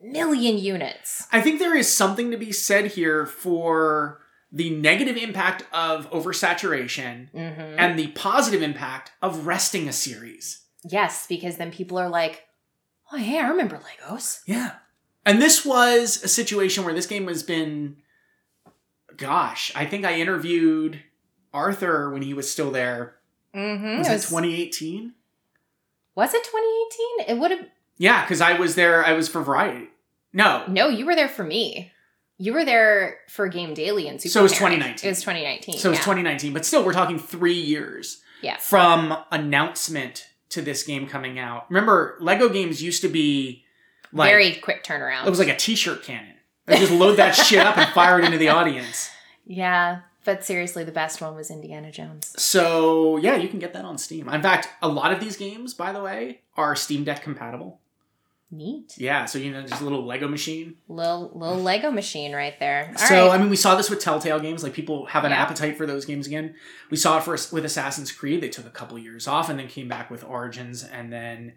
S1: million units.
S2: I think there is something to be said here for the negative impact of oversaturation
S1: hmm
S2: and the positive impact of resting a series.
S1: Yes, because then people are like, oh, yeah, I remember Legos.
S2: Yeah. And this was a situation where this game has been, gosh, I think I interviewed Arthur when he was still there.
S1: Mm-hmm.
S2: Was it 2018?
S1: was it 2018? It would have.
S2: Yeah, because I was there. I was for Variety. No,
S1: No, you were there for me. You were there for Game Daily and Super
S2: So it was 2019.
S1: It was 2019.
S2: so it was
S1: yeah.
S2: 2019, but still, we're talking three years
S1: Yeah.
S2: from announcement to this game coming out. Remember, Lego games used to be like
S1: Very quick turnaround.
S2: it was like a T-shirt cannon. They just load that shit up and fire it into the audience.
S1: Yeah, but seriously, the best one was Indiana Jones.
S2: So yeah, you can get that on Steam. In fact, a lot of these games, by the way, are Steam Deck compatible.
S1: Neat.
S2: Yeah, so you know, just a little Lego machine.
S1: Little little Lego machine right there. All
S2: so
S1: right.
S2: I mean, we saw this with Telltale games. Like people have an
S1: Yeah.
S2: appetite for those games again. We saw it first with Assassin's Creed. They took a couple years off and then came back with Origins and then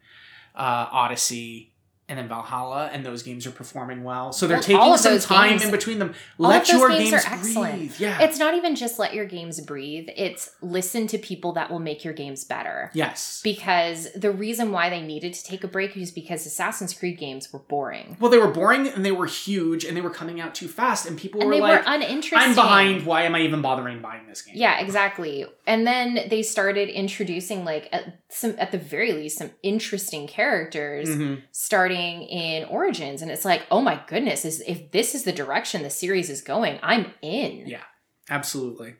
S2: uh, Odyssey and then Valhalla. And those games are performing well. So they're
S1: Well,
S2: taking some time
S1: games-
S2: in between them. Let your
S1: games
S2: games,
S1: are excellent.
S2: breathe. Yeah.
S1: it's not even just let your games breathe. It's listen to people that will make your games better.
S2: yes.
S1: Because the reason why they needed to take a break is because Assassin's Creed games were boring.
S2: well, they were boring and they were huge and they were coming out too fast. And people
S1: And
S2: were like,
S1: were uninteresting.
S2: I'm behind. Why am I even bothering buying this game?
S1: Yeah, exactly. And then they started introducing like at some at the very least some interesting characters
S2: Mhm.
S1: starting in Origins and it's like, "Oh my goodness, is if this is the direction the series is going, I'm in."
S2: Yeah. Absolutely.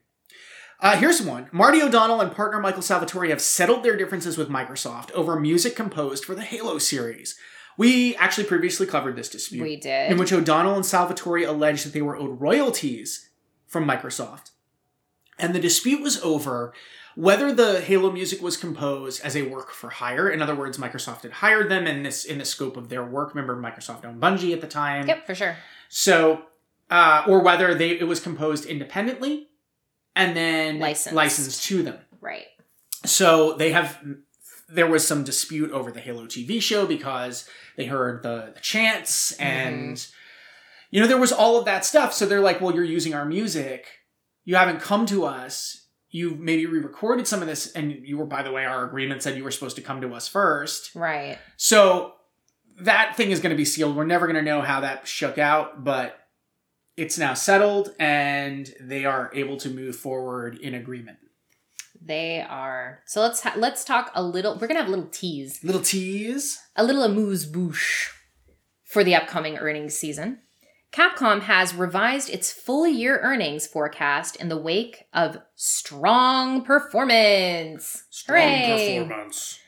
S2: Uh, here's one. Marty O'Donnell and partner Michael Salvatore have settled their differences with Microsoft over music composed for the Halo series. We actually previously covered this dispute,
S1: We did.
S2: in which O'Donnell and Salvatore alleged that they were owed royalties from Microsoft. And the dispute was over whether the Halo music was composed as a work for hire. In other words, Microsoft had hired them in this in the scope of their work. Remember, Microsoft owned Bungie at the time.
S1: Yep, for sure.
S2: So, uh, or whether they it was composed independently and then
S1: Licensed.
S2: licensed to them.
S1: Right.
S2: So they have. There was some dispute over the Halo TV show because they heard the, the chants and you know there was all of that stuff. So they're like, "Well, you're using our music. You haven't come to us. You maybe re-recorded some of this, and you were, by the way, our agreement said you were supposed to come to us first.
S1: Right.
S2: So that thing is going to be sealed. We're never going to know how that shook out, but it's now settled and they are able to move forward in agreement.
S1: They are. So let's ha- let's talk a little. We're gonna have a little tease,
S2: Little tease.
S1: a little amuse bouche for the upcoming earnings season. Capcom has revised its full year earnings forecast in the wake of strong performance. Hooray!
S2: performance.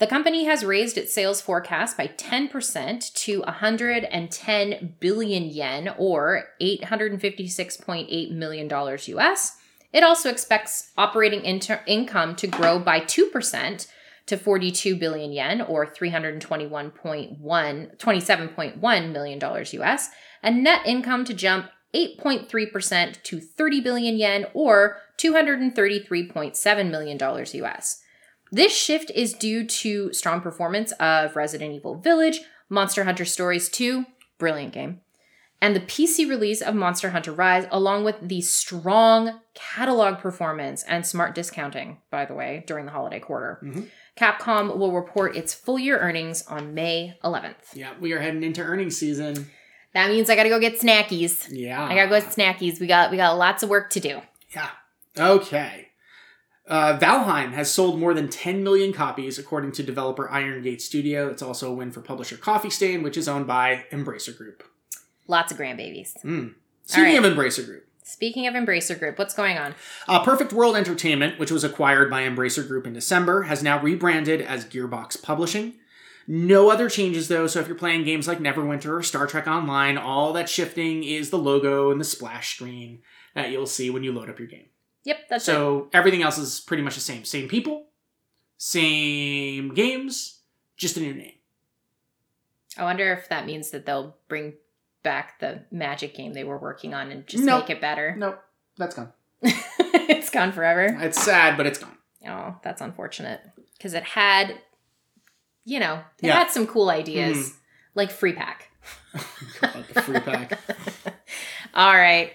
S1: The company has raised its sales forecast by 10% to 110 billion yen or $856.8 million US. It also expects operating inter- income to grow by 2% to 42 billion yen or 321.1 27.1 million dollars US and net income to jump 8.3% to 30 billion yen or 233.7 million dollars US. This shift is due to strong performance of Resident Evil Village, Monster Hunter Stories 2, brilliant game, and the PC release of Monster Hunter Rise, along with the strong catalog performance and smart discounting, by the way, during the holiday quarter.
S2: Mhm.
S1: Capcom will report its full year earnings on May 11th.
S2: Yeah, we are heading into earnings season.
S1: That means I gotta go get snackies.
S2: Yeah.
S1: I gotta go get snackies. We got we got lots of work to do.
S2: Yeah. Okay. Uh, Valheim has sold more than 10 million copies, according to developer Iron Gate Studio. It's also a win for publisher Coffee Stain, which is owned by Embracer Group.
S1: Lots of grandbabies.
S2: Mm. Speaking
S1: right.
S2: of Embracer Group,
S1: Speaking of Embracer Group, what's going on?
S2: uh, Perfect World Entertainment, which was acquired by Embracer Group in December, has now rebranded as Gearbox Publishing. No other changes though, so if you're playing games like Neverwinter or Star Trek Online, all that's shifting is the logo and the splash screen that you'll see when you load up your game.
S1: Yep, that's it.
S2: So everything else is pretty much the same. Same people, same games, just a new name.
S1: I wonder if that means that they'll bring back the magic game they were working on and just
S2: Nope.
S1: make it better.
S2: Nope, that's gone.
S1: it's gone forever.
S2: It's sad, but it's gone.
S1: Oh, that's unfortunate. Because it had, you know, it
S2: Yeah.
S1: had some cool ideas,
S2: Mhm.
S1: like free pack.
S2: God, the free pack.
S1: All right.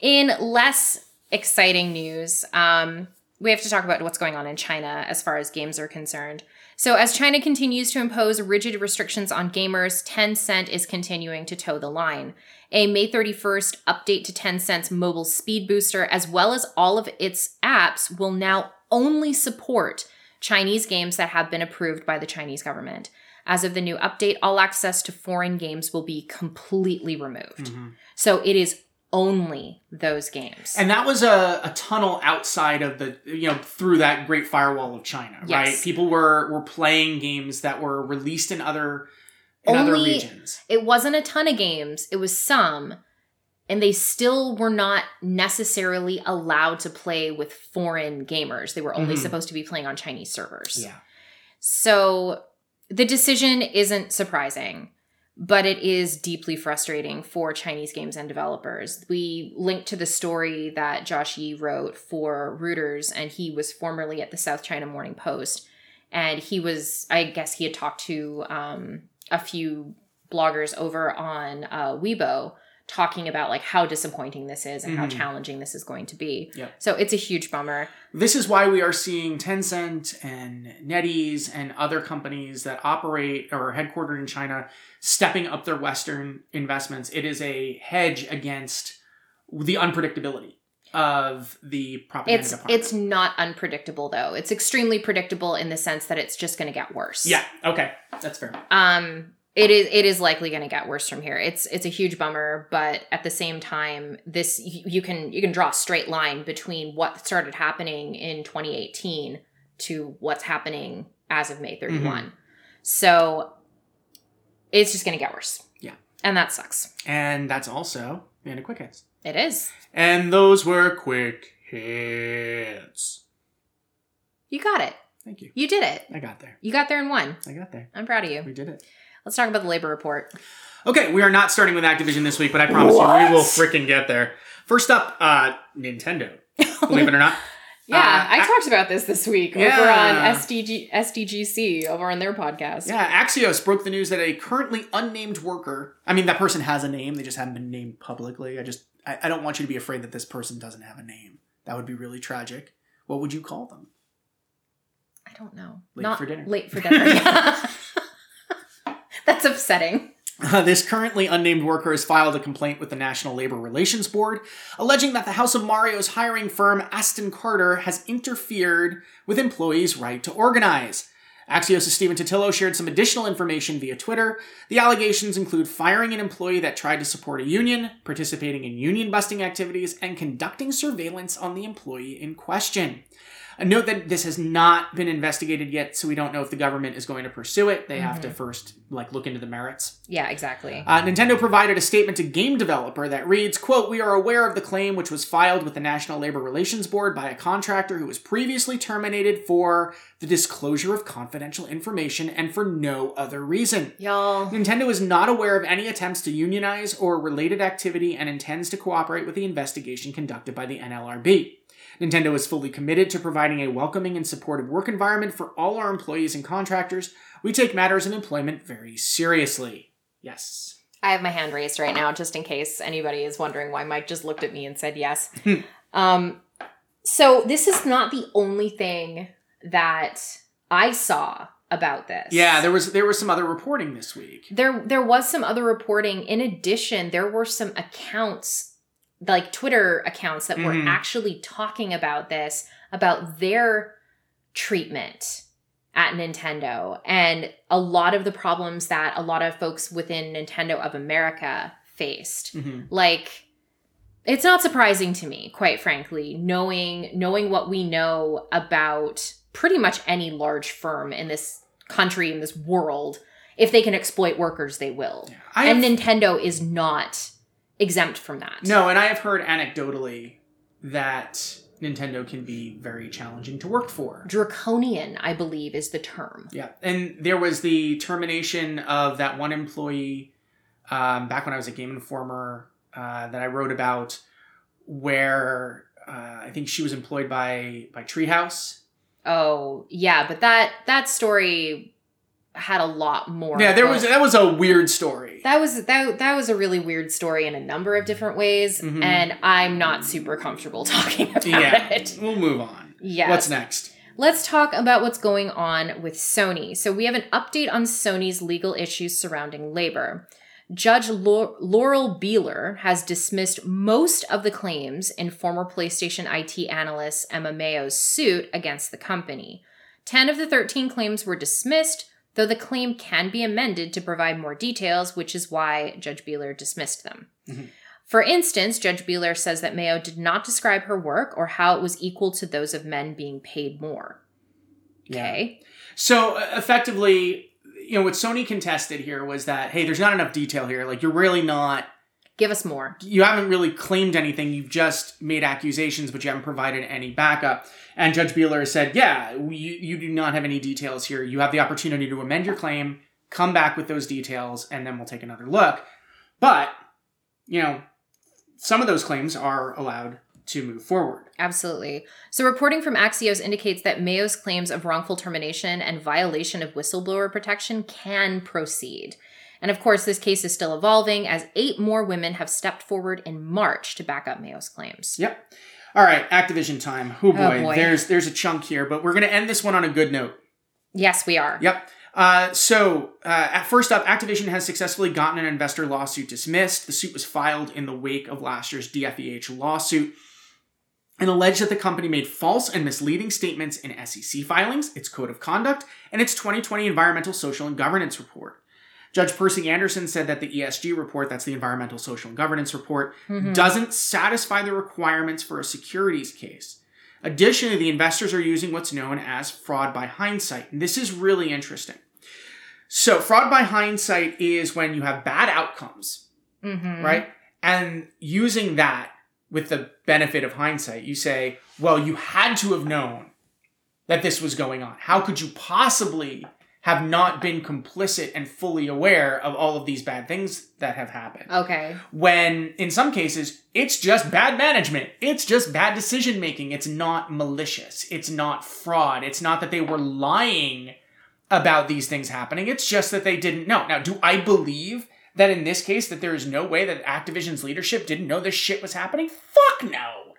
S1: In less exciting news, um, we have to talk about what's going on in China as far as games are concerned. So, as China continues to impose rigid restrictions on gamers, Tencent is continuing to toe the line. A May 31st update to Tencent's mobile speed booster, as well as all of its apps, will now only support Chinese games that have been approved by the Chinese government. As of the new update, all access to foreign games will be completely removed.
S2: Mhm.
S1: So it is only those games.
S2: And that was a, a tunnel outside of the, you know, through that Great Firewall of China, right? People were were playing games that were released in other in other regions.
S1: it wasn't a ton of games, it was some. And they still were not necessarily allowed to play with foreign gamers. They were only
S2: Mhm.
S1: supposed to be playing on Chinese servers.
S2: Yeah.
S1: So the decision isn't surprising, but it is deeply frustrating for Chinese games and developers. We linked to the story that Josh Ye wrote for Reuters, and he was formerly at the South China Morning Post. And he was, I guess, he had talked to um, a few bloggers over on uh, Weibo talking about like how disappointing this is and how
S2: Mhm.
S1: challenging this is going to be.
S2: Yep.
S1: So it's a huge bummer.
S2: This is why we are seeing Tencent and NetEase and other companies that operate or are headquartered in China stepping up their Western investments. It is a hedge against the unpredictability of the propaganda
S1: It's
S2: department.
S1: it's not unpredictable though. It's extremely predictable in the sense that it's just going to get worse.
S2: yeah, okay, that's fair.
S1: Um it is it is likely going to get worse from here. It's it's a huge bummer, but at the same time this you you can you can draw a straight line between what started happening in 2018 to what's happening as of May 31. Mm-hmm. So it's just going to get worse.
S2: Yeah.
S1: And that sucks.
S2: And that's also end of quick hits.
S1: It is.
S2: And those were quick hits.
S1: You got it.
S2: Thank you.
S1: You did it.
S2: I got there.
S1: You got there in one.
S2: I got there.
S1: I'm proud of you.
S2: We did it.
S1: Let's talk about the labor report.
S2: Okay, we are not starting with Activision this week, but I promise you we will freaking get there. First up, uh, Nintendo. Believe it or not.
S1: Yeah,
S2: Uh,
S1: I talked about this this week over
S2: Yeah.
S1: on SDG SDGC over on their podcast.
S2: Yeah, Axios broke the news that a currently unnamed worker, I mean, that person has a name, they just haven't been named publicly. I just, I, I don't want you to be afraid that this person doesn't have a name. That would be really tragic. What would you call them?
S1: I don't know.
S2: Late
S1: Not
S2: for dinner.
S1: Late for dinner. That's upsetting.
S2: Uh, this currently unnamed worker has filed a complaint with the National Labor Relations Board, alleging that the House of Mario's hiring firm Aston Carter has interfered with employees' right to organize. Axios' Stephen Totilo shared some additional information via Twitter. The allegations include firing an employee that tried to support a union, participating in union busting activities, and conducting surveillance on the employee in question. Note that this has not been investigated yet, so we don't know if the government is going to pursue it. They have to first like look into the merits.
S1: Yeah, exactly.
S2: Uh, Nintendo provided a statement to game developer that reads, quote, We are aware of the claim which was filed with the National Labor Relations Board by a contractor who was previously terminated for the disclosure of confidential information and for no other reason.
S1: Y'all.
S2: Nintendo is not aware of any attempts to unionize or related activity and intends to cooperate with the investigation conducted by the NLRB. Nintendo is fully committed to providing a welcoming and supportive work environment for all our employees and contractors. We take matters of employment very seriously. Yes.
S1: I have my hand raised right now, just in case anybody is wondering why Mike just looked at me and said yes. um, so this is not the only thing that I saw about this.
S2: Yeah, there was there was some other reporting this week.
S1: There there was some other reporting. In addition, there were some accounts like Twitter accounts that were
S2: Mhm.
S1: actually talking about this, about their treatment at Nintendo and a lot of the problems that a lot of folks within Nintendo of America faced.
S2: Mhm.
S1: Like it's not surprising to me, quite frankly, knowing knowing what we know about pretty much any large firm in this country in this world. If they can exploit workers, they will.
S2: I
S1: and
S2: have-
S1: Nintendo is not exempt from that.
S2: No, and I have heard anecdotally that Nintendo can be very challenging to work for.
S1: Draconian, I believe, is the term.
S2: Yeah, and there was the termination of that one employee um, back when I was a Game Informer uh, that I wrote about, where uh, I think she was employed by by Treehouse.
S1: Oh, yeah, but that that story had a lot more.
S2: Yeah, there was that was a weird story.
S1: that was that that was a really weird story in a number of different ways,
S2: Mhm.
S1: and I'm not super comfortable talking about
S2: yeah,
S1: it.
S2: we'll move on.
S1: Yeah.
S2: What's next?
S1: Let's talk about what's going on with Sony. So, we have an update on Sony's legal issues surrounding labor. Judge Lau- Laurel Beeler has dismissed most of the claims in former PlayStation IT analyst Emma Mayo's suit against the company. 10 of the 13 claims were dismissed, though the claim can be amended to provide more details, which is why Judge Beeler dismissed them.
S2: Mhm.
S1: For instance, Judge Beeler says that Mayo did not describe her work or how it was equal to those of men being paid more. Okay.
S2: So uh, effectively, you know, what Sony contested here was that hey, there's not enough detail here. Like you're really not
S1: Give us more.
S2: you haven't really claimed anything. You've just made accusations, but you haven't provided any backup. And Judge Beeler said, yeah, you, you do not have any details here. You have the opportunity to amend your claim, come back with those details, and then we'll take another look. But, you know, some of those claims are allowed to move forward.
S1: Absolutely. So, reporting from Axios indicates that Mayo's claims of wrongful termination and violation of whistleblower protection can proceed. And of course, this case is still evolving as eight more women have stepped forward in March to back up Mayo's claims.
S2: Yep. All right, Activision time. Oh boy,
S1: boy.
S2: there's there's a chunk here, but we're going to end this one on a good note.
S1: Yes, we are.
S2: Yep. Uh, so, uh, at first up, Activision has successfully gotten an investor lawsuit dismissed. The suit was filed in the wake of last year's DFEH lawsuit and alleged that the company made false and misleading statements in SEC filings, its code of conduct, and its 2020 environmental, social, and governance report. Judge Percy Anderson said that the ESG report, that's the environmental, social, and governance report,
S1: Mhm.
S2: doesn't satisfy the requirements for a securities case. Additionally, the investors are using what's known as fraud by hindsight. And this is really interesting. So, fraud by hindsight is when you have bad outcomes,
S1: Mhm.
S2: right? And using that with the benefit of hindsight, you say, well, you had to have known that this was going on. How could you possibly have not been complicit and fully aware of all of these bad things that have happened?
S1: Okay.
S2: when in some cases it's just bad management. It's just bad decision making it's not malicious. It's not fraud. It's not that they were lying about these things happening. It's just that they didn't know. Now do i believe that in this case that there is no way that activision's leadership didn't know this shit was happening? Fuck no.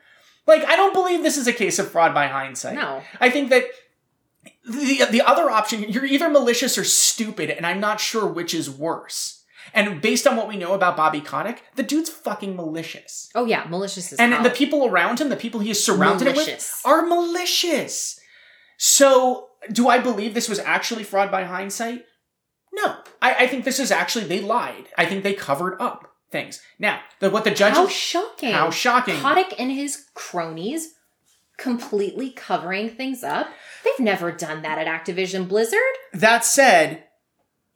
S2: Like i don't believe this is a case of fraud by hindsight.
S1: No.
S2: I think that the the other option you're either malicious or stupid, and I'm not sure which is worse. And based on what we know about Bobby Kotick, the dude's fucking malicious.
S1: Oh, yeah. Malicious as
S2: And
S1: hell.
S2: the people around him, the people he is surrounded with, are malicious. So, do I believe this was actually fraud by hindsight? No. I, I think this is actually, they lied. I think they covered up things. Now, the, what the judge.
S1: How shocking.
S2: How shocking.
S1: Kotick and his cronies completely covering things up. They've never done that at Activision Blizzard.
S2: That said,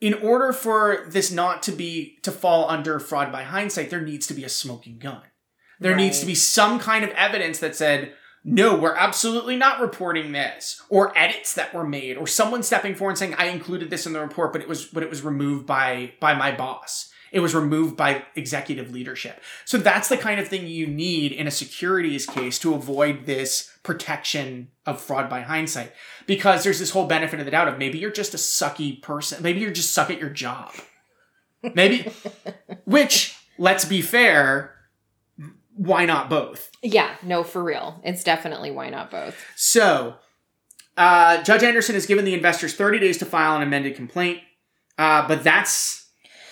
S2: in order for this not to be to fall under fraud by hindsight, there needs to be a smoking gun. There needs to be some kind of evidence that said, no, we're absolutely not reporting this, or edits that were made, or someone stepping forward and saying, I included this in the report, but it was but it was removed by by my boss. It was removed by executive leadership. So that's the kind of thing you need in a securities case to avoid this protection of fraud by hindsight. Because there's this whole benefit of the doubt of maybe you're just a sucky person. Maybe you're just suck at your job. Maybe, which, let's be fair, why not both?
S1: Yeah, no, for real. It's definitely why not both.
S2: So, uh, Judge Anderson has given the investors 30 days to file an amended complaint, uh, but that's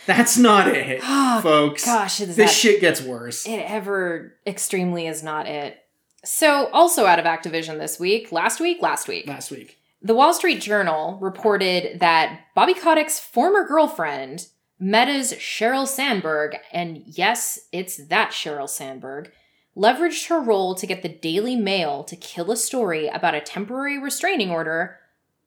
S2: that's not it,
S1: Oh,
S2: folks.
S1: Gosh, is
S2: this
S1: that
S2: shit gets worse.
S1: it ever extremely is not it. So, also out of Activision this week, last week, last week,
S2: Last week,
S1: the Wall Street Journal reported that Bobby Kotick's former girlfriend, Meta's Sheryl Sandberg, and yes, it's that Sheryl Sandberg, leveraged her role to get the Daily Mail to kill a story about a temporary restraining order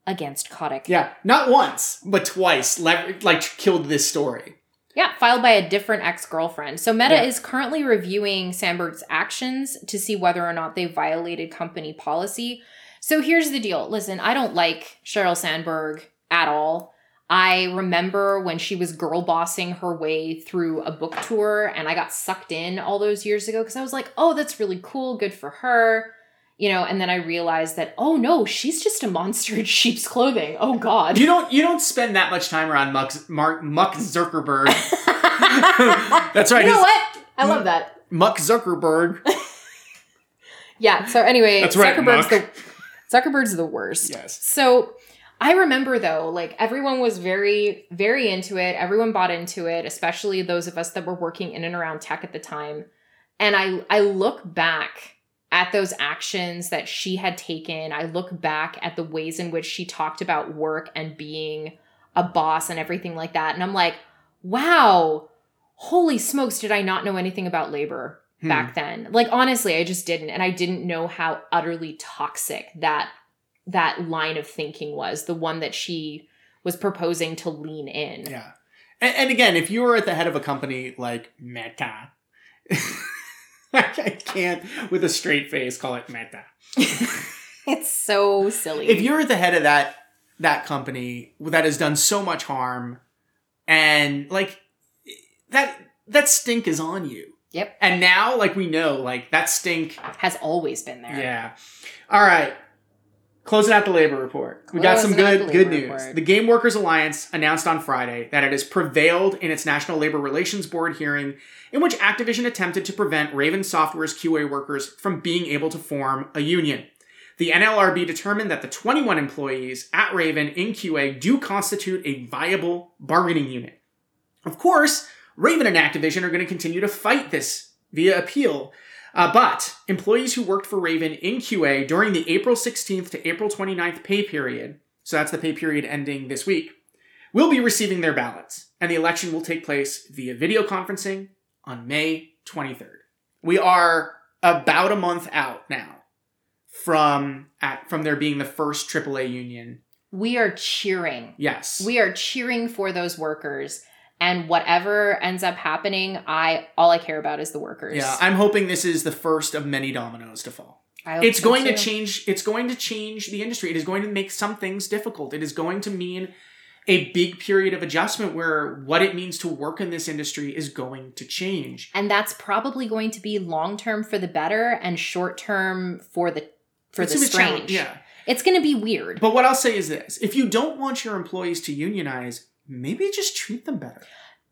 S1: against Kotick.
S2: yeah, not once but twice, like killed this story.
S1: Yeah, filed by a different ex girlfriend. So Meta
S2: Yeah.
S1: is currently reviewing Sandberg's actions to see whether or not they violated company policy. So here's the deal. Listen, I don't like Sheryl Sandberg at all. I remember when she was girl bossing her way through a book tour and I got sucked in all those years ago because I was like, oh, that's really cool. Good for her. You know, and then I realized that, oh no, she's just a monster in sheep's clothing. Oh God.
S2: You don't you don't spend that much time around Muck, Mark, Muck Zuckerberg. That's right.
S1: You know what? I love that.
S2: Muck Zuckerberg.
S1: Yeah. So anyway,
S2: That's right,
S1: Zuckerberg's
S2: Muck.
S1: the Zuckerberg's the worst.
S2: Yes.
S1: So I remember though, like everyone was very, very into it. Everyone bought into it, especially those of us that were working in and around tech at the time. And I I look back at those actions that she had taken. I look back at the ways in which she talked about work and being a boss and everything like that. And I'm like, wow, holy smokes, did I not know anything about labor?
S2: Hmm.
S1: back then. Like honestly, I just didn't and I didn't know how utterly toxic that that line of thinking was, the one that she was proposing to lean in.
S2: Yeah. And, and again, if you were at the head of a company like Meta, I can't with a straight face call it Meta.
S1: It's so silly.
S2: If you're at the head of that that company that has done so much harm, and like that that stink is on you.
S1: Yep.
S2: And now, like we know, like that stink.
S1: has always been there.
S2: Yeah. All right. Closing out the labor report. We got some good good news.
S1: report.
S2: The Game Workers Alliance announced on Friday that it has prevailed in its National Labor Relations Board hearing in which Activision attempted to prevent Raven Software's QA workers from being able to form a union. The NLRB determined that the 21 employees at Raven in QA do constitute a viable bargaining unit. Of course, Raven and Activision are going to continue to fight this via appeal. Uh, but employees who worked for Raven in QA during the April 16th to April 29th pay period, so that's the pay period ending this week, will be receiving their ballots, and the election will take place via video conferencing on May 23rd. We are about a month out now from at, from there being the first AAA union.
S1: We are cheering.
S2: Yes.
S1: We are cheering for those workers. And whatever ends up happening, I all I care about is the workers.
S2: yeah, I'm hoping this is the first of many dominoes to fall.
S1: I hope
S2: it's
S1: so,
S2: going to change it's going to change the industry it is going to make some things difficult it is going to mean a big period of adjustment where what it means to work in this industry is going to change
S1: and that's probably going to be long term for the better and short term for the for
S2: It's
S1: the
S2: gonna be challenge-
S1: strange.
S2: yeah
S1: It's going to be weird.
S2: but what i'll say is this if you don't want your employees to unionize maybe just treat them better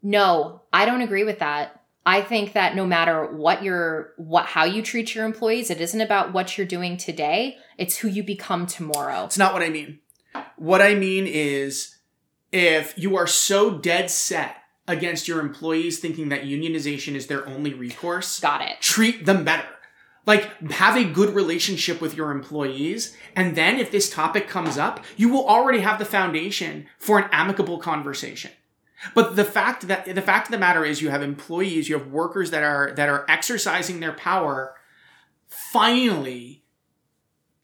S1: No, I don't agree with that. I think that no matter what your what how you treat your employees, it isn't about what you're doing today, it's who you become tomorrow.
S2: it's not what i mean what i mean is if you are so dead set against your employees thinking that unionization is their only recourse
S1: Got it.
S2: treat them better. Like, have a good relationship with your employees. And then if this topic comes up, you will already have the foundation for an amicable conversation. But the fact that the fact of the matter is you have employees, you have workers that are that are exercising their power finally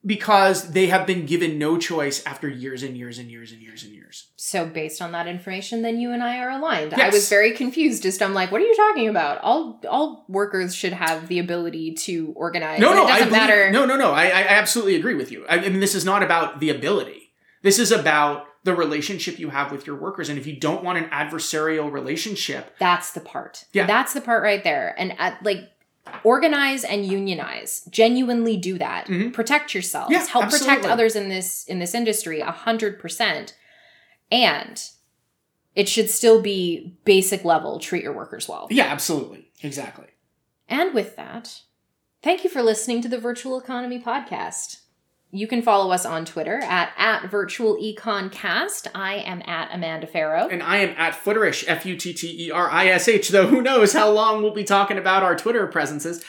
S2: because they have been given no choice after years and years and years and years and years.
S1: So based on that information, then you and I are aligned. I was very confused. Just I'm like, what are you talking about? All all workers should have the ability to organize.
S2: No, no,
S1: it doesn't
S2: I believe,
S1: matter.
S2: No, no, no. I, I absolutely agree with you. I, I mean, this is not about the ability. This is about the relationship you have with your workers. And if you don't want an adversarial relationship,
S1: That's the part.
S2: Yeah.
S1: That's the part right there. And at, like organize and unionize. Genuinely do that.
S2: Mhm.
S1: Protect yourselves.
S2: Yeah,
S1: Help protect others in this in this industry a hundred percent. And it should still be basic level. Treat your workers well.
S2: yeah, absolutely, exactly.
S1: And with that, thank you for listening to the Virtual Economy Podcast. You can follow us on Twitter at, at Virtual Econ Cast. I am at Amanda Farough.
S2: And I am at Futterish, F U T T E R I S H, though who knows how long we'll be talking about our Twitter presences.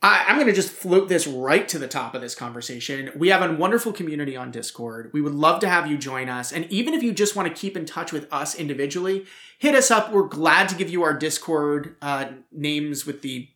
S2: I, I'm going to just float this right to the top of this conversation. We have a wonderful community on Discord. We would love to have you join us. And even if you just want to keep in touch with us individually, hit us up. We're glad to give you our Discord uh, names with the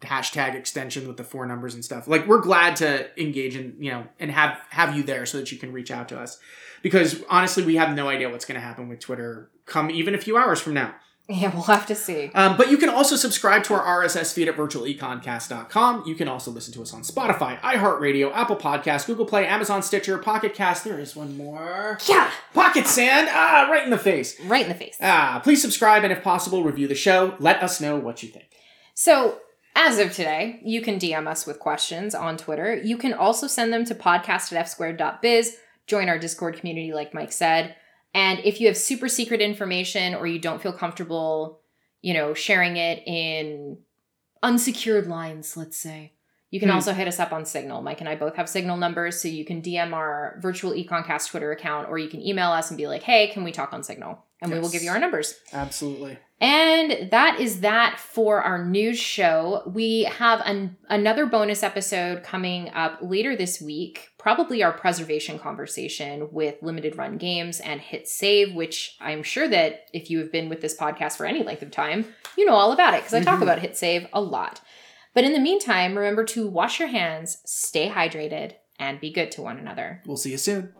S2: hashtag extension with the four numbers and stuff. Like we're glad to engage in, you know, and have have you there so that you can reach out to us. Because honestly, we have no idea what's going to happen with Twitter come even a few hours from now.
S1: Yeah, we'll have to see.
S2: Um, but you can also subscribe to our RSS feed at virtualeconcast.com. You can also listen to us on Spotify, iHeartRadio, Apple Podcasts, Google Play, Amazon Stitcher, Pocket Cast. There is one more.
S1: Yeah,
S2: Pocket Sand. Ah, right in the face.
S1: right in the face.
S2: Ah, please subscribe and if possible, review the show. Let us know what you think.
S1: So, as of today, you can DM us with questions on Twitter. You can also send them to podcast at fsquared.biz. Join our Discord community, like Mike said. And if you have super secret information or you don't feel comfortable, you know, sharing it in unsecured lines, let's say, you can
S2: Hmm.
S1: also hit us up on Signal. Mike and I both have Signal numbers, so you can DM our virtual Econcast Twitter account or you can email us and be like, hey, can we talk on Signal? And we will give you our numbers.
S2: Absolutely.
S1: And that is that for our news show. We have an, another bonus episode coming up later this week, probably our preservation conversation with limited run games and hit save, which I'm sure that if you have been with this podcast for any length of time, you know all about it because I talk
S2: Mhm.
S1: about hit save a lot. But in the meantime, remember to wash your hands, stay hydrated, and be good to one another.
S2: We'll see you soon.